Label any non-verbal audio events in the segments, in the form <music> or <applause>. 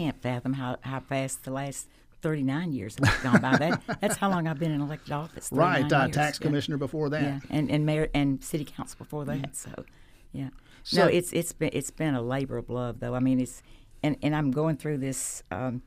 can't fathom how, how fast the last 39 years have gone by. That <laughs> that's how long I've been in elected office. Right, uh, tax yeah. commissioner before that. Yeah, and and mayor and city council before that. Mm-hmm. So, yeah. So- no, it's it's been it's been a labor of love though. I mean, it's and and I'm going through this. Um,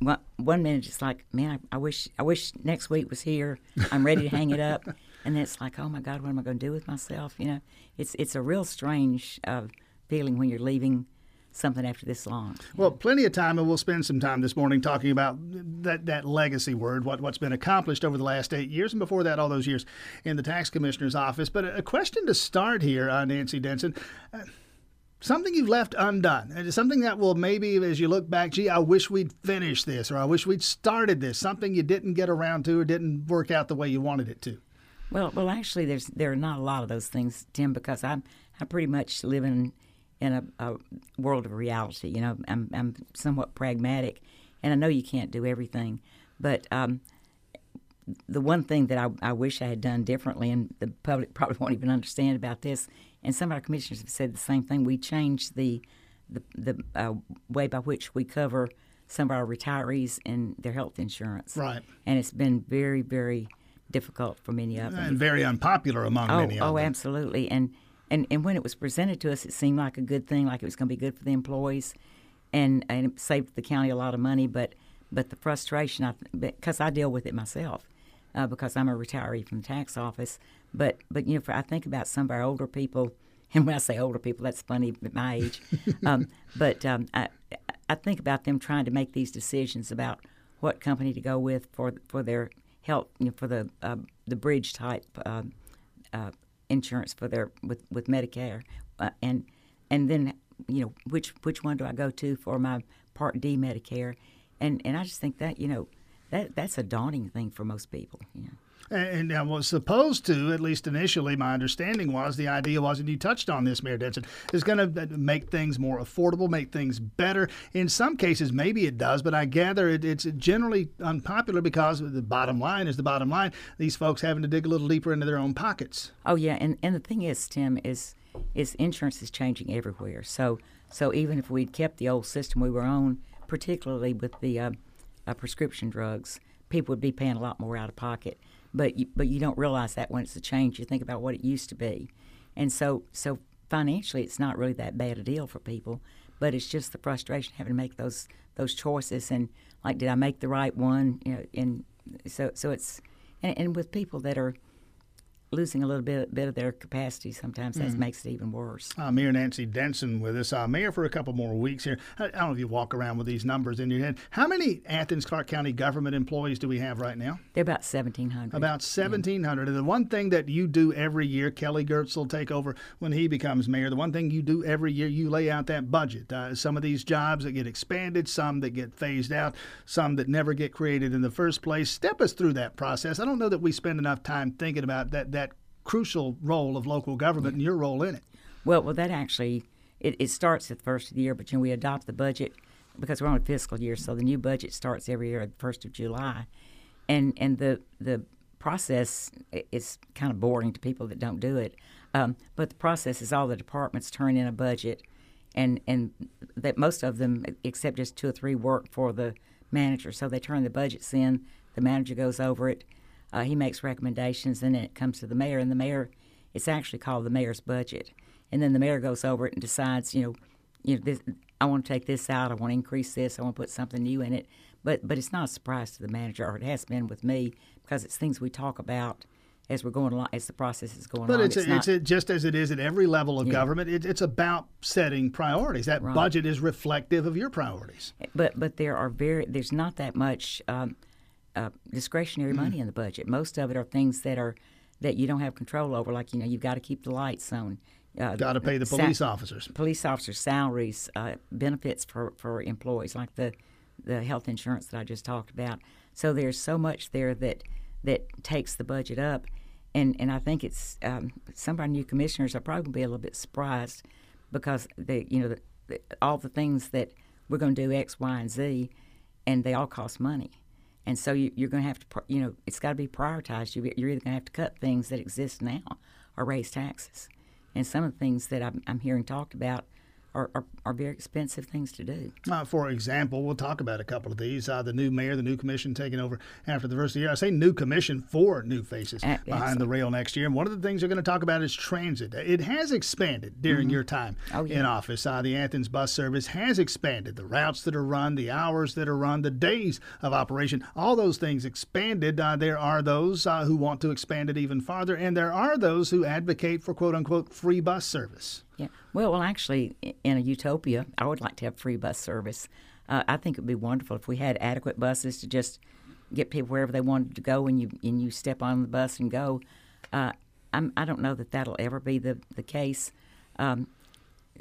one, one minute it's like, man, I, I wish I wish next week was here. I'm ready to hang it up, <laughs> and then it's like, oh my God, what am I going to do with myself? You know, it's it's a real strange uh, feeling when you're leaving something after this long. Well, plenty of time, and we'll spend some time this morning talking about that, that legacy word, what, what's been accomplished over the last eight years, and before that, all those years in the tax commissioner's office. But a, question to start here, uh, Nancy Denson. Uh, something you've left undone, something that will maybe, as you look back, gee, I wish we'd finished this, or I wish we'd started this, something you didn't get around to or didn't work out the way you wanted it to. Well, well, actually, there's there are not a lot of those things, Tim, because I'm I pretty much live in in a, a world of reality. You know, I'm I'm somewhat pragmatic, and I know you can't do everything, but um, the one thing that I, I wish I had done differently, and the public <laughs> probably won't even understand about this, and some of our commissioners have said the same thing. We changed the the, the uh, way by which we cover some of our retirees and their health insurance. Right. And it's been very, very difficult for many of them. And very unpopular among Oh, many of oh, them. Oh, absolutely. And, and and when it was presented to us, it seemed like a good thing, like it was going to be good for the employees, and and it saved the county a lot of money. But but the frustration, I because I deal with it myself, uh, because I'm a retiree from the tax office. But but you know, for, I think about some of our older people, <laughs> and when I say older people, that's funny at my age. <laughs> um, but um, I I think about them trying to make these decisions about what company to go with for for their help you know, for the uh, the bridge type. Um, uh, insurance for their with with Medicare, uh, and and then you know which which one do I go to for my Part D Medicare, and and I just think that you know that that's a daunting thing for most people. Know. And, and was supposed to, at least initially, my understanding was the idea was, and you touched on this, Mayor Denson, is going to make things more affordable, make things better. In some cases, maybe it does, but I gather it, it's generally unpopular because the bottom line is the bottom line. These folks having to dig a little deeper into their own pockets. Oh yeah, and and the thing is, Tim, is is insurance is changing everywhere. So so even if we'd kept the old system we were on, particularly with the uh, uh, prescription drugs, people would be paying a lot more out of pocket but you, but you don't realize that when it's a change. You think about what it used to be, and so so financially, it's not really that bad a deal for people. But it's just the frustration having to make those those choices and like, did I make the right one? You know, and so so it's and, and with people that are losing a little bit bit of their capacity sometimes that Mm-hmm. makes it even worse. Uh, Mayor Nancy Denson with us. Uh, Mayor, for a couple more weeks here. I, I don't know if you walk around with these numbers in your head. How many Athens Clarke County government employees do we have right now? They're about seventeen hundred. About 1,700. And the one thing that you do every year, Kelly Girtz will take over when he becomes mayor. The one thing you do every year, you lay out that budget. Uh, some of these jobs that get expanded, some that get phased out, some that never get created in the first place. Step us through that process. I don't know that we spend enough time thinking about that, that crucial role of local government and your role in it. Well, well, that actually it, it starts at the first of the year, but you know we adopt the budget because we're on a fiscal year, so the new budget starts every year at the first of July, and and the the process is kind of boring to people that don't do it, um, but the process is all the departments turn in a budget, and and that most of them, except just two or three, work for the manager, so they turn the budgets in. The manager goes over it. Uh, he makes recommendations, and then it comes to the mayor, and the mayor, it's actually called the mayor's budget, and then the mayor goes over it and decides, you know, you know, this, I want to take this out, I want to increase this, I want to put something new in it, but but it's not a surprise to the manager, or it has been with me, because it's things we talk about as we're going along, as the process is going But along. it's, it's, not, a, just as it is at every level of Yeah. government, it, it's about setting priorities. That Right. budget is reflective of your priorities. but but there are very there's not that much um, uh, discretionary money in the budget. Most of it are things that are that you don't have control over, like you know you've got to keep the lights on. Uh, Got to pay the police officers. police officers' salaries, uh, benefits for, for employees, like the the health insurance that I just talked about. So there's so much there that that takes the budget up, and and I think it's um, some of our new commissioners are probably going to be a little bit surprised because they you know the, the, all the things that we're going to do X, Y, and Z, and they all cost money. And so you, you're going to have to, you know, it's got to be prioritized. You, you're either going to have to cut things that exist now or raise taxes. And some of the things that I'm, I'm hearing talked about are, are, are very expensive things to do. Uh, for example, we'll talk about a couple of these. Uh, the new mayor, the new commission taking over after the first year. I say new commission, for new faces Uh, behind the rail next year. And one of the things they're going to talk about is transit. It has expanded during your time Oh, in office. Uh, the Athens bus service has expanded. The routes that are run, the hours that are run, the days of operation, all those things expanded. Uh, there are those uh, who want to expand it even farther, and there are those who advocate for quote unquote free bus service. Yeah. Well, well, actually, in a utopia, I would like to have free bus service. Uh, I think it would be wonderful if we had adequate buses to just get people wherever they wanted to go, and you and you step on the bus and go. Uh, I'm, I don't know that that'll ever be the the case. Um,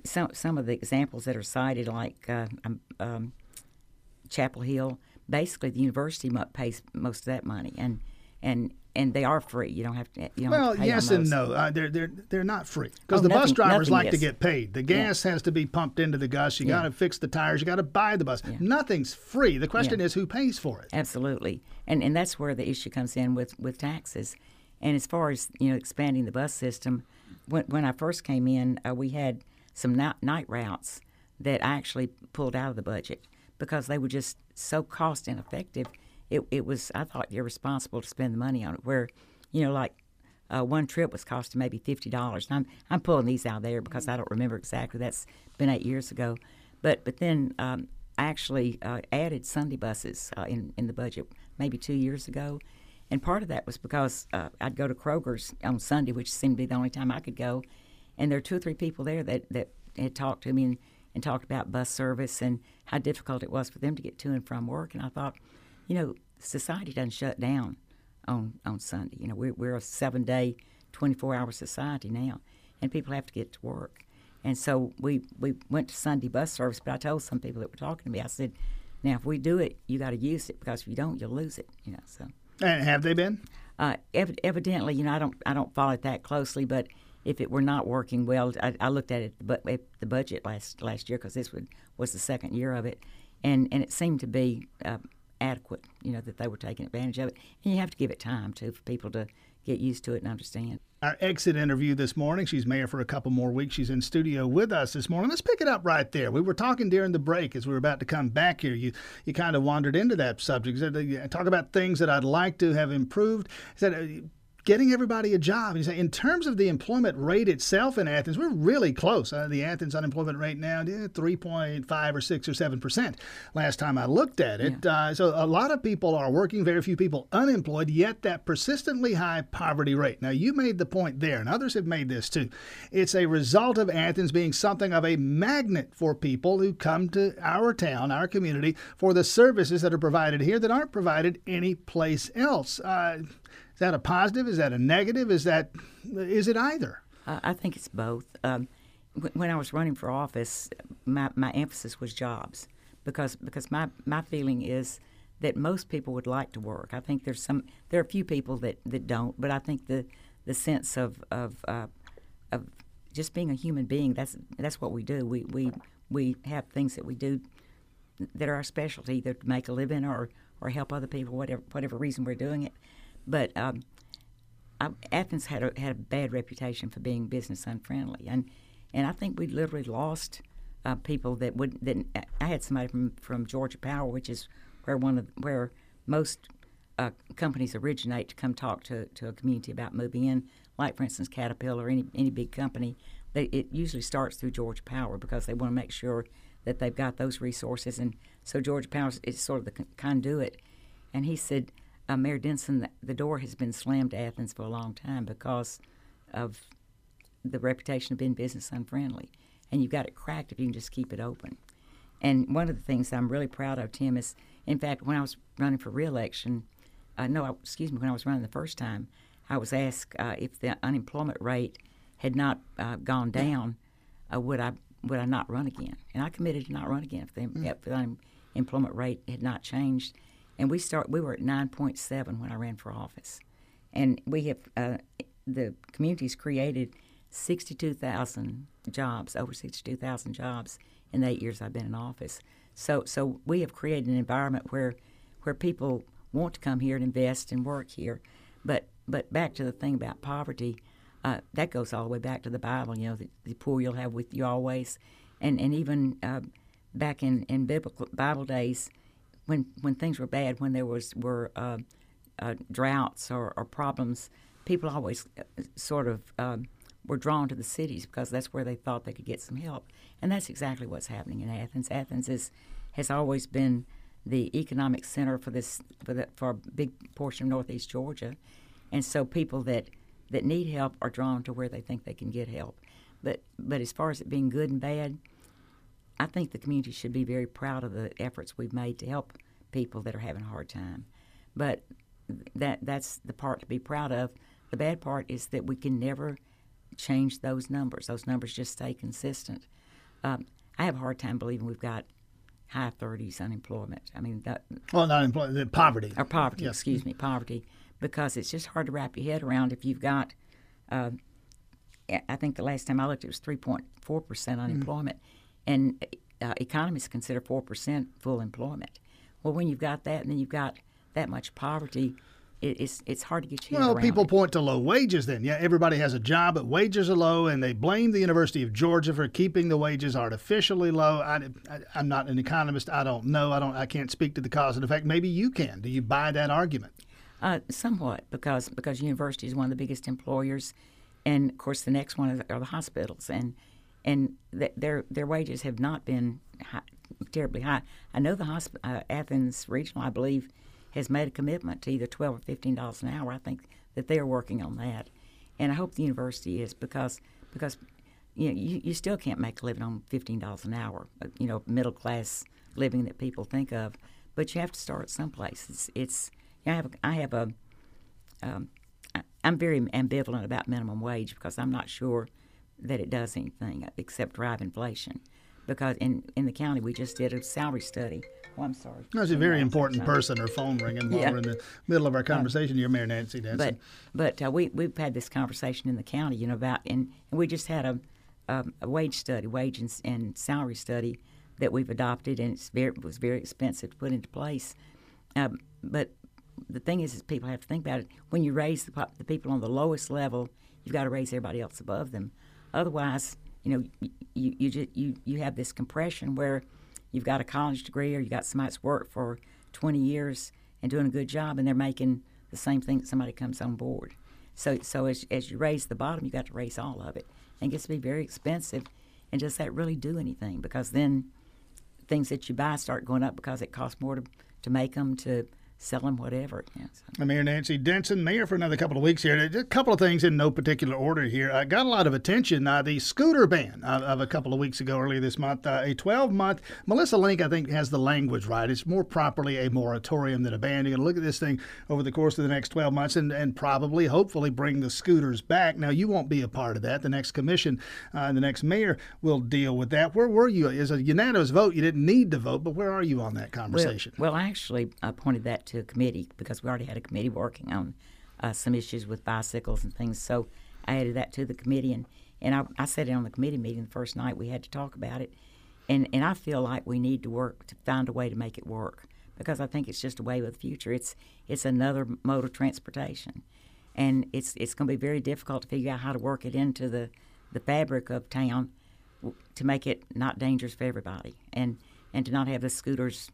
some some of the examples that are cited, like uh, um, um, Chapel Hill, basically the university pays most of that money, and and and they are free. You don't have to. You have Well, yes and no. Uh, they're they're they're not free because Oh, the bus drivers nothing like to get paid. The gas has to be pumped into the gus. You got to fix the tires. You got to buy the bus. Nothing's free. The question is who pays for it. Absolutely, and and that's where the issue comes in with with taxes. And as far as you know, expanding the bus system, when when I first came in, uh, we had some night, night routes that I actually pulled out of the budget because they were just so cost ineffective. It it was I thought irresponsible to spend the money on it. Where, you know, like uh, one trip was costing maybe fifty dollars. I'm I'm pulling these out there because I don't remember exactly. That's been eight years ago, but but then um, I actually uh, added Sunday buses uh, in in the budget maybe two years ago, and part of that was because uh, I'd go to Kroger's on Sunday, which seemed to be the only time I could go, and there were two or three people there that that had talked to me and, and talked about bus service and how difficult it was for them to get to and from work, and I thought, you know, society doesn't shut down on on Sunday. You know, we're we're a seven day, twenty four hour society now, and people have to get to work. And so we we went to Sunday bus service. But I told some people that were talking to me, I said, now if we do it, you got to use it because if you don't, you'll lose it. You know, so. And have they been? Uh, ev- evidently, you know, I don't I don't follow it that closely, but if it were not working well, I, I looked at it but at the budget last last year because this would, was the second year of it, and and it seemed to be uh, adequate. You know that they were taking advantage of it, and you have to give it time too for people to get used to it and understand. Our exit interview this morning. She's mayor for a couple more weeks. She's in studio with us this morning. Let's pick it up right there. We were talking during the break as we were about to come back here. You you kind of wandered into that subject. You said, Talk about things that I'd like to have improved. You said, uh, getting everybody a job. And you say, in terms of the employment rate itself in Athens, we're really close. Uh, the Athens unemployment rate now, yeah, 3.5 or 6 or 7 percent last time I looked at it. Uh, so a lot of people are working, very few people unemployed, yet that persistently high poverty rate. Now, you made the point there, and others have made this too. It's a result of Athens being something of a magnet for people who come to our town, our community, for the services that are provided here that aren't provided anyplace else. Uh, is that a positive? Is that a negative? Is that is it either? I think it's both. Um, wh- when I was running for office, my, my emphasis was jobs because because my, my feeling is that most people would like to work. I think there's some there are a few people that, that don't, but I think the the sense of of uh, of just being a human being that's that's what we do. We we we have things that we do that are our specialty, either to make a living or or help other people, whatever whatever reason we're doing it. But um, I, Athens had a, had a bad reputation for being business unfriendly, and and I think we literally lost uh, people that would. That I had somebody from, from Georgia Power, which is where one of where most uh, companies originate to come talk to, to a community about moving in. Like for instance, Caterpillar, or any any big company, they, it usually starts through Georgia Power because they want to make sure that they've got those resources, and so Georgia Power is sort of the conduit. And he said uh, Mayor Denson, the, the door has been slammed to Athens for a long time because of the reputation of being business unfriendly. And you've got it cracked if you can just keep it open. And one of the things I'm really proud of, Tim, is in fact, when I was running for reelection, uh, no, I- excuse me, when I was running the first time, I was asked uh, if the unemployment rate had not uh, gone down, uh, would I would I not run again? And I committed to not run again if the, if the unemployment rate had not changed. And we start we were at 9.7 when I ran for office, and we have uh, the community's created 62,000 jobs, over 62,000 jobs in the eight years I've been in office. So, so we have created an environment where, where people want to come here and invest and work here. But, but back to the thing about poverty, uh, that goes all the way back to the Bible. You know, the, the poor you'll have with you always. and and even uh, back in in biblical Bible days, when when things were bad, when there was were uh, uh, droughts or, or, problems, people always uh, sort of um, were drawn to the cities because that's where they thought they could get some help, and that's exactly what's happening in Athens. Athens is has always been the economic center for this for, the, for a big portion of northeast Georgia, and so people that that need help are drawn to where they think they can get help. But but as far as it being good and bad, I think the community should be very proud of the efforts we've made to help people that are having a hard time. But that that's the part to be proud of. The bad part is that we can never change those numbers. Those numbers just stay consistent. Um, I have a hard time believing we've got high 30s unemployment. I mean, that, well, not employment, poverty. Or poverty, yes. excuse me, poverty, because it's just hard to wrap your head around if you've got. Uh, I think the last time I looked, it was 3.4 percent mm-hmm. And uh, economists consider four percent full employment. Well, when you've got that, and then you've got that much poverty, it's it's hard to get you. Well, people it. point to low wages. Then, yeah, everybody has a job, but wages are low, and they blame the University of Georgia for keeping the wages artificially low. I, am not an economist. I don't know. I don't. I can't speak to the cause and effect. Maybe you can. Do you buy that argument? Uh, somewhat, because because university is one of the biggest employers, and of course the next one are the hospitals, and and th- their their wages have not been high, terribly high. I know the hosp- uh, Athens Regional, I believe has made a commitment to either twelve or fifteen dollars an hour. I think that they are working on that, and I hope the university is because because you know you, you still can't make a living on fifteen dollars an hour. Uh, you know, middle class living that people think of, but you have to start someplace. It's, it's I have I have a um, I'm very ambivalent about minimum wage because I'm not sure that it does anything except drive inflation. Because in, in the county, we just did a salary study Oh, I'm sorry. That's a very important person. Her phone ringing while yeah. we're in the middle of our conversation. You're Mayor Nancy Denson. But but uh, we we've had this conversation in the county, you know, about and, and we just had a, a, a wage study, wage and, and, salary study that we've adopted, and it's very it was very expensive to put into place. Um, but the thing is, is people have to think about it. When you raise the, the people on the lowest level, you've got to raise everybody else above them. Otherwise, you know, you you you, you, you have this compression where you've got a college degree or you got somebody that's worked for 20 years and doing a good job, and they're making the same thing that somebody comes on board. So, so as, as you raise the bottom, you got to raise all of it, and it gets to be very expensive. And does that really do anything? Because then things that you buy start going up because it costs more to, to make them, to sell them whatever. Yeah, so. Mayor Nancy Denson, mayor for another couple of weeks here. A couple of things in no particular order here. I uh, got a lot of attention. Uh, the scooter ban uh, of a couple of weeks ago, earlier this month, uh, a 12 month. Melissa Link, I think, has the language right. It's more properly a moratorium than a ban. You're going to look at this thing over the course of the next 12 months and, and probably, hopefully, bring the scooters back. Now, you won't be a part of that. The next commission uh, and the next mayor will deal with that. Where were you? Is a unanimous vote. You didn't need to vote, but where are you on that conversation? Well, well I pointed that to a committee because we already had a committee working on uh, some issues with bicycles and things. So I added that to the committee, and, and I, I said it on the committee meeting the first night. We had to talk about it, and and I feel like we need to work to find a way to make it work because I think it's just a way of the future. It's it's another mode of transportation, and it's it's going to be very difficult to figure out how to work it into the the fabric of town to make it not dangerous for everybody, and and to not have the scooters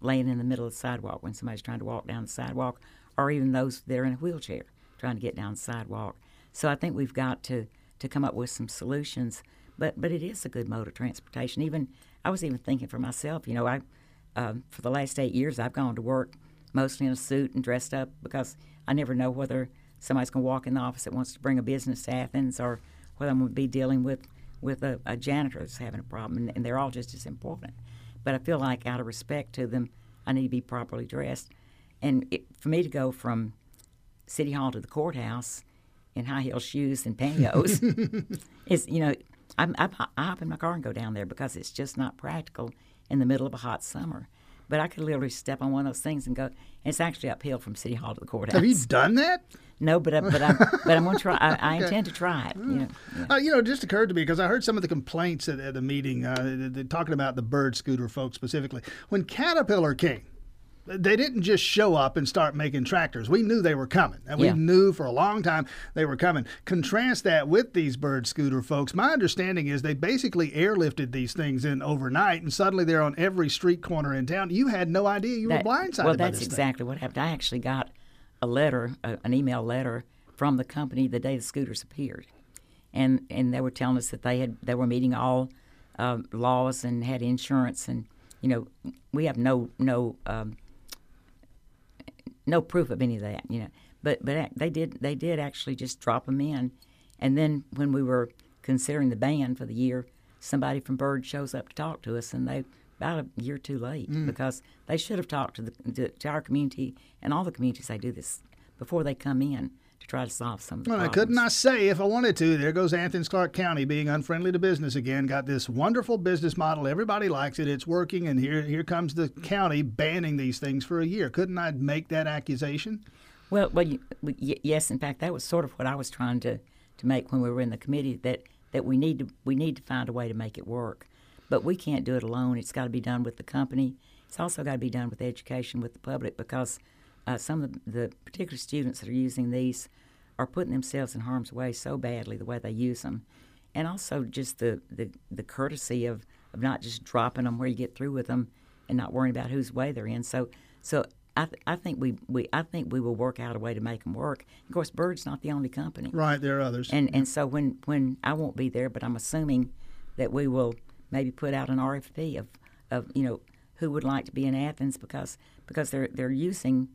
laying in the middle of the sidewalk when somebody's trying to walk down the sidewalk, or even those that are in a wheelchair trying to get down the sidewalk. So I think we've got to, to come up with some solutions. But but it is a good mode of transportation. Even I was even thinking for myself. You know, I um, for the last eight years I've gone to work mostly in a suit and dressed up because I never know whether somebody's going to walk in the office that wants to bring a business to Athens or whether I'm going to be dealing with with a, a janitor that's having a problem, and, and they're all just as important. But I feel like, out of respect to them, I need to be properly dressed. And it, for me to go from City Hall to the courthouse in high heel shoes and pantyhose <laughs> is, you know, I, I, I hop in my car and go down there because it's just not practical in the middle of a hot summer. But I could literally step on one of those things and go. And it's actually uphill from City Hall to the courthouse. Have you done that? No, but I, but I'm but I'm going to try. I, I <laughs> okay. intend to try it. You know, yeah. uh, you know, it just occurred to me because I heard some of the complaints at, at the meeting. Uh, they're talking about the bird scooter folks specifically. When Caterpillar came they didn't just show up and start making tractors. We knew they were coming, and we knew for a long time they were coming. Contrast that with these bird scooter folks. My understanding is they basically airlifted these things in overnight, and suddenly they're on every street corner in town. You had no idea you That- were blindsided Well, by that's this thing. exactly what happened. I actually got a letter, an email letter from the company the day the scooters appeared, and and they were telling us that they had they were meeting all um, laws and had insurance, and you know we have no no um, no proof of any of that, you know. But but they did they did actually just drop them in, and then when we were considering the ban for the year, somebody from Bird shows up to talk to us, and they about a year too late Mm. because they should have talked to the to, to our community and all the communities they do this before they come in to try to solve some of the Well, problems. couldn't I say if I wanted to. There goes Athens Clarke County being unfriendly to business again. Got this wonderful business model. Everybody likes it. It's working, and here here comes the county banning these things for a year. Couldn't I make that accusation? Well, well, you, y- yes. In fact, that was sort of what I was trying to, to make when we were in the committee. That that we need to we need to find a way to make it work, but we can't do it alone. It's got to be done with the company. It's also got to be done with education with the public because uh, some of the, the particular students that are using these are putting themselves in harm's way so badly the way they use them, and also just the the, the courtesy of, of not just dropping them where you get through with them and not worrying about whose way they're in. So so I, th- I think we, we I think we will work out a way to make them work. Of course, Bird's not the only company, Right, there are others. and and so when when I won't be there, but I'm assuming that we will maybe put out an RFP of of you know who would like to be in Athens because because they're they're using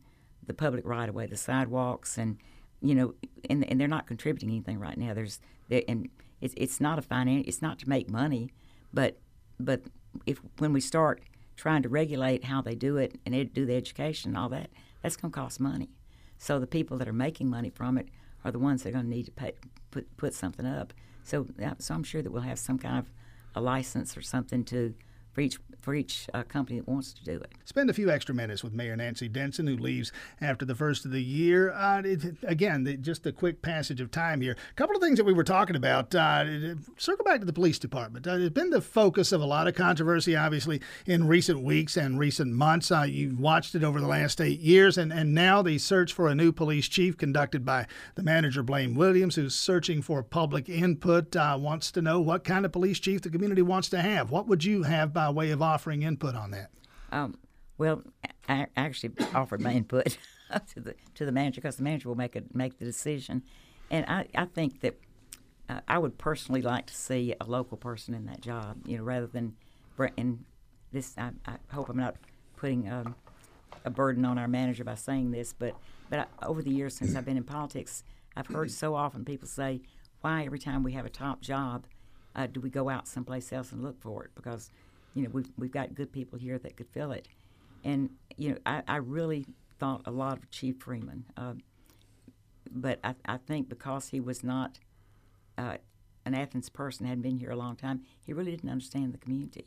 the public right of way, the sidewalks, and you know, and and they're not contributing anything right now. There's and it's it's not a finance, it's not to make money, but but if when we start trying to regulate how they do it and ed- do the education and all that, that's going to cost money. So the people that are making money from it are the ones that are going to need to pay, put put something up. So so I'm sure that we'll have some kind of a license or something to for each for each uh, company that wants to do it. Spend a few extra minutes with Mayor Nancy Denson, who leaves after the first of the year. Uh, it, again, the, just a quick passage of time here. A couple of things that we were talking about. Uh, circle back to the police department. Uh, it's been the focus of a lot of controversy, obviously, in recent weeks and recent months. Uh, you've watched it over the last eight years, and, and now the search for a new police chief conducted by the manager, Blaine Williams, who's searching for public input, uh, wants to know what kind of police chief the community wants to have. What would you have by way of offering input on that? Um, well, I actually offered my input <laughs> to the to the manager because the manager will make a, make the decision, and I, I think that uh, I would personally like to see a local person in that job, you know, rather than and this. I, I hope I'm not putting um, a burden on our manager by saying this, but but I, over the years since I've been in politics, I've heard so often people say, "Why every time we have a top job, uh, do we go out someplace else and look for it?" Because you know we've we've got good people here that could fill it, and you know I, I really thought a lot of Chief Freeman, uh, but I, I think because he was not uh, an Athens person, hadn't been here a long time, he really didn't understand the community.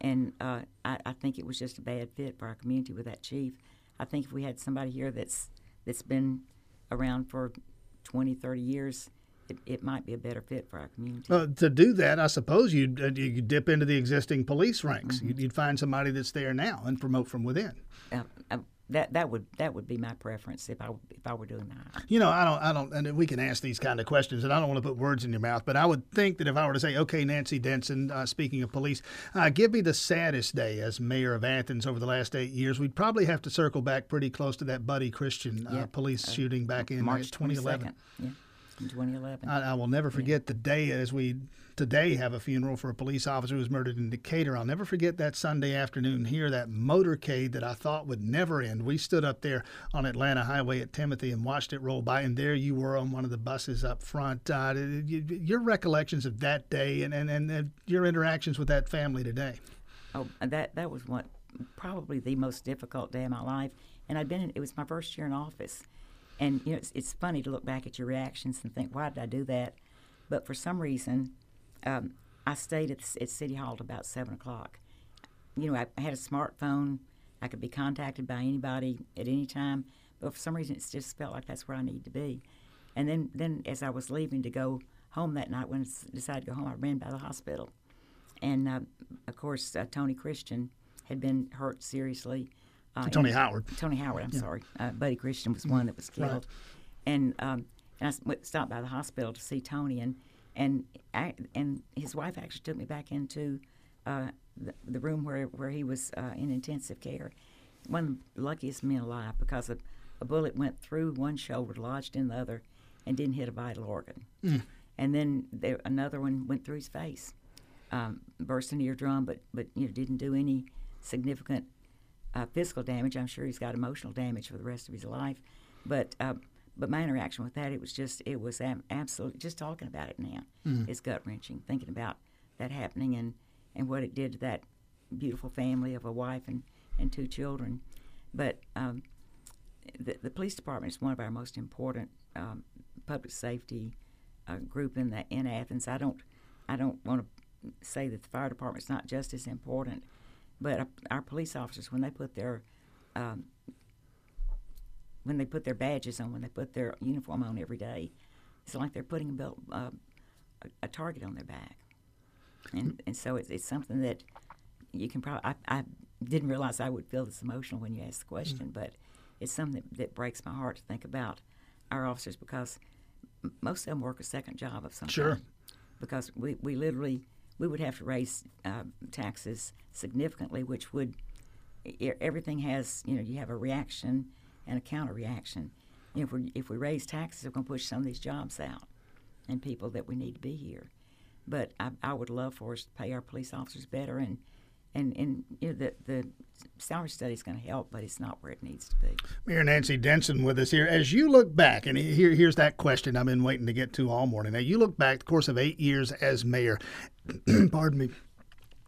And uh, I, I think it was just a bad fit for our community with that chief. I think if we had somebody here that's that's been around for 20, 30 years, it, it might be a better fit for our community. Uh, to do that, I suppose you'd, uh, you dip into the existing police ranks. Mm-hmm. You'd, you'd find somebody that's there now and promote from within. Uh, uh, that that would that would be my preference if I if I were doing that. You know, I don't, I don't, and we can ask these kind of questions, and I don't want to put words in your mouth, but I would think that if I were to say, okay, Nancy Denson, uh, speaking of police, uh, give me the saddest day as mayor of Athens over the last eight years, we'd probably have to circle back pretty close to that Buddy Christian uh, Yeah. police shooting back in uh, March 2011. Yeah, in 2011. I, I will never forget the day as we today have a funeral for a police officer who was murdered in Decatur. I'll never forget that Sunday afternoon here, that motorcade that I thought would never end. We stood up there on Atlanta Highway at Timothy and watched it roll by, and there you were on one of the buses up front. Uh, your recollections of that day and, and, and your interactions with that family today. Oh, that that was one probably the most difficult day of my life, and I'd been in, it was my first year in office, and you know it's, it's funny to look back at your reactions and think why did I do that, but for some reason, um, I stayed at, at City Hall till about seven o'clock. You know, I, I had a smartphone. I could be contacted by anybody at any time, but for some reason, it just felt like that's where I needed to be. And then, then as I was leaving to go home that night, when I decided to go home, I ran by the hospital. And uh, of course, uh, Tony Christian had been hurt seriously. Uh, Tony and- Howard. Tony Howard, I'm sorry. Uh, Buddy Christian was one that was Right. killed. And, um, and I stopped by the hospital to see Tony, and, and, I, and his wife actually took me back into uh, the, the room where, where he was uh, in intensive care. One of the luckiest men alive because a, a bullet went through one shoulder, lodged in the other, and didn't hit a vital organ. And then there, another one went through his face, um, burst an eardrum, but, but you know, didn't do any significant uh, physical damage. I'm sure he's got emotional damage for the rest of his life. But uh, but my interaction with that, it was just it was am- absolutely just talking about it now is gut wrenching. Thinking about that happening and and what it did to that beautiful family of a wife and and two children. But um, the, the police department is one of our most important um, public safety uh, group in the in Athens. I don't I don't want to say that the fire department's not just as important, but our, police officers when they put their um, when they put their badges on, when they put their uniform on every day, it's like they're putting a belt, uh, a, a target on their back, and and so it's, it's something that you can probably. I, I didn't realize I would feel this emotional when you asked the question, but it's something that, that breaks my heart to think about our officers because m- most of them work a second job of some kind. Sure. kind. Because we, we literally we would have to raise uh, taxes significantly, which would everything has you know you have a reaction and a counter reaction. If we if we raise taxes, we're going to push some of these jobs out and people that we need to be here. But I, I would love for us to pay our police officers better and. And, and you know the the salary study is going to help, but it's not where it needs to be. Mayor Nancy Denson with us here. As you look back, and here, here's that question I've been waiting to get to all morning. Now, you look back the course of eight years as mayor. <clears throat> Pardon me.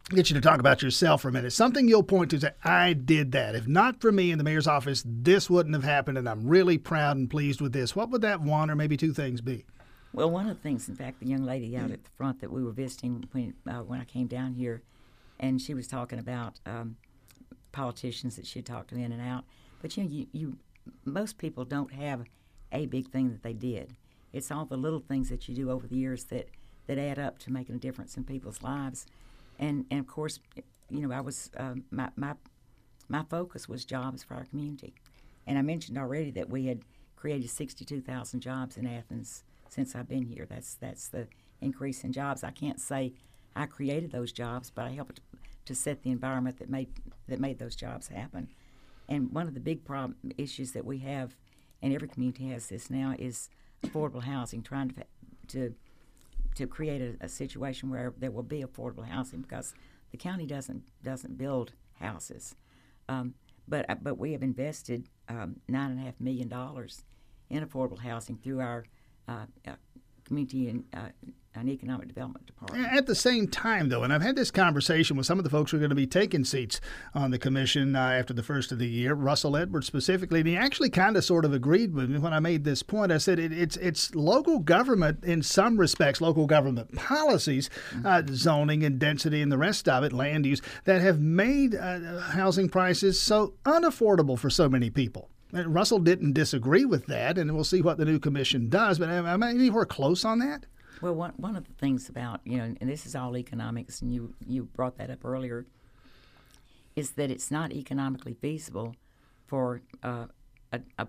Get you to talk about yourself for a minute. Something you'll point to say, I did that. If not for me in the mayor's office, this wouldn't have happened, and I'm really proud and pleased with this. What would that one or maybe two things be? Well, one of the things, in fact, the young lady out at the front that we were visiting when uh, when I came down here, and she was talking about um, politicians that she talked to in and out. But you know, you, you most people don't have a big thing that they did. It's all the little things that you do over the years that that add up to making a difference in people's lives. And and of course, you know, I was um, my my my focus was jobs for our community. And I mentioned already that we had created 62,000 jobs in Athens since I've been here. That's that's the increase in jobs. I can't say I created those jobs, but I helped to set the environment that made that made those jobs happen. And one of the big problem issues that we have, and every community has this now, is affordable housing. Trying to to to create a, a situation where there will be affordable housing because the county doesn't doesn't build houses. Um, but uh, but we have invested um, nine and a half million dollars in affordable housing through our uh, uh, community and, uh, economic development department. At the same time, though, and I've had this conversation with some of the folks who are going to be taking seats on the commission uh, after the first of the year, Russell Edwards specifically, and he actually kind of sort of agreed with me when I made this point. I said it, it's it's local government in some respects, local government policies, uh, zoning and density and the rest of it, land use, that have made uh, housing prices so unaffordable for so many people. Russell didn't disagree with that, and we'll see what the new commission does. But am I anywhere close on that? Well, one, one of the things about, you know, and this is all economics, and you, you brought that up earlier, is that it's not economically feasible for uh, a, a,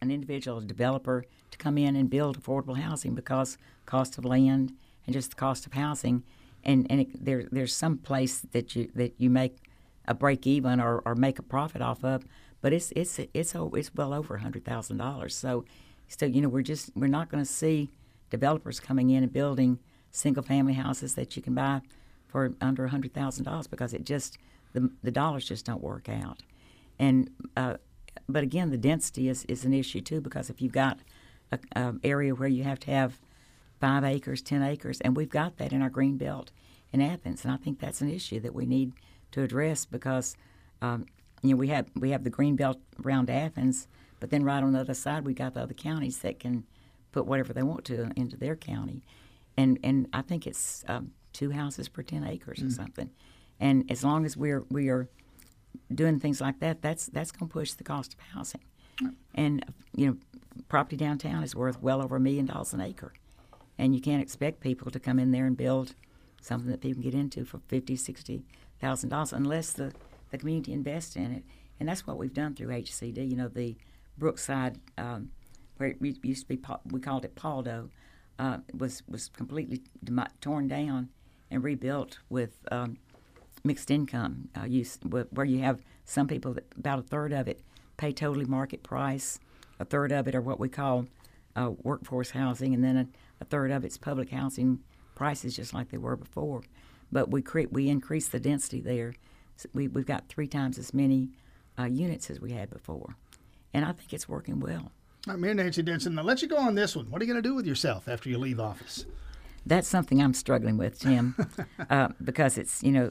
an individual, developer, to come in and build affordable housing because cost of land and just the cost of housing, and, and it, there, there's some place that you that you make a break even or, or make a profit off of, but it's it's it's oh, it's well over hundred thousand dollars. So, so you know we're just we're not going to see developers coming in and building single family houses that you can buy for under a hundred thousand dollars because it just the the dollars just don't work out. And uh, but again, the density is, is an issue too because if you've got a, a area where you have to have five acres, ten acres, and we've got that in our green belt in Athens, and I think that's an issue that we need to address because um, you know we have we have the green belt around Athens, but then right on the other side we got the other counties that can put whatever they want to into their county, and and I think it's um, two houses per ten acres or something, and as long as we're we are doing things like that, that's that's going to push the cost of housing, and you know property downtown is worth well over a million dollars an acre, and you can't expect people to come in there and build something that people can get into for fifty, sixty thousand dollars unless the, the community invests in it. and that's what we've done through HCD. You know, the Brookside, um, where it used to be, we called it Paldo, uh, was was completely torn down and rebuilt with um, mixed income uh, use, where you have some people that about a third of it pay totally market price, a third of it are what we call uh, workforce housing, and then a, a third of it's public housing prices, just like they were before. But we create we increase the density there. So we, we've got three times as many uh, units as we had before, and I think it's working well. Right, Mayor Nancy Denson, I'll let you go on this one. What are you going to do with yourself after you leave office? That's something I'm struggling with, Tim, <laughs> uh, because it's you know,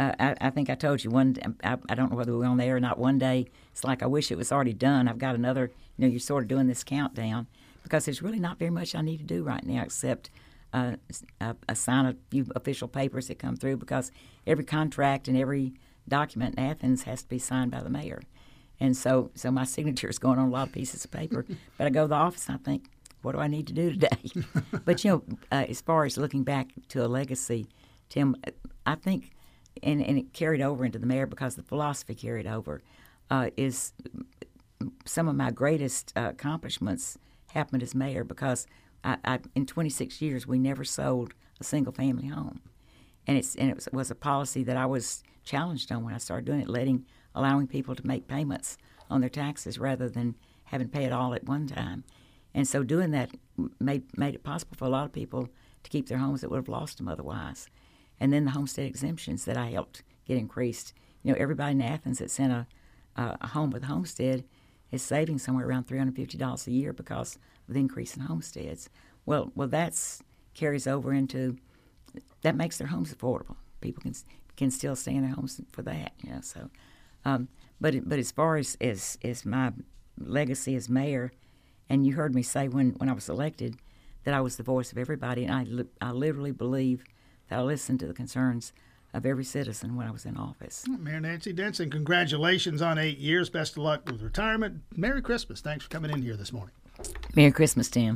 uh, I, I think I told you one. I, I don't know whether we're on there or not. One day, it's like I wish it was already done. I've got another. You know, you're sort of doing this countdown because there's really not very much I need to do right now except uh, uh, assign a few official papers that come through because every contract and every document in Athens has to be signed by the mayor. And so, so my signature is going on a lot of pieces of paper. <laughs> but I go to the office and I think, what do I need to do today? <laughs> but you know, uh, as far as looking back to a legacy, Tim, I think, and, and it carried over into the mayor because the philosophy carried over, uh, is some of my greatest uh, accomplishments happened as mayor because I, I, in 26 years we never sold a single family home, and it's and it was, was a policy that I was challenged on when I started doing it, letting allowing people to make payments on their taxes rather than having to pay it all at one time, and so doing that made made it possible for a lot of people to keep their homes that would have lost them otherwise, and then the homestead exemptions that I helped get increased. You know, everybody in Athens that sent a a home with a homestead is saving somewhere around three hundred fifty dollars a year because of the increase in homesteads. Well, well, that's carries over into that makes their homes affordable. People can can still stay in their homes for that, you know. So, um, but but as far as as as my legacy as mayor, and you heard me say when when I was elected that I was the voice of everybody, and I li- I literally believe that I listened to the concerns of every citizen when I was in office. Mayor Nancy Denson, congratulations on eight years. Best of luck with retirement. Merry Christmas. Thanks for coming in here this morning. Merry Christmas, Tim.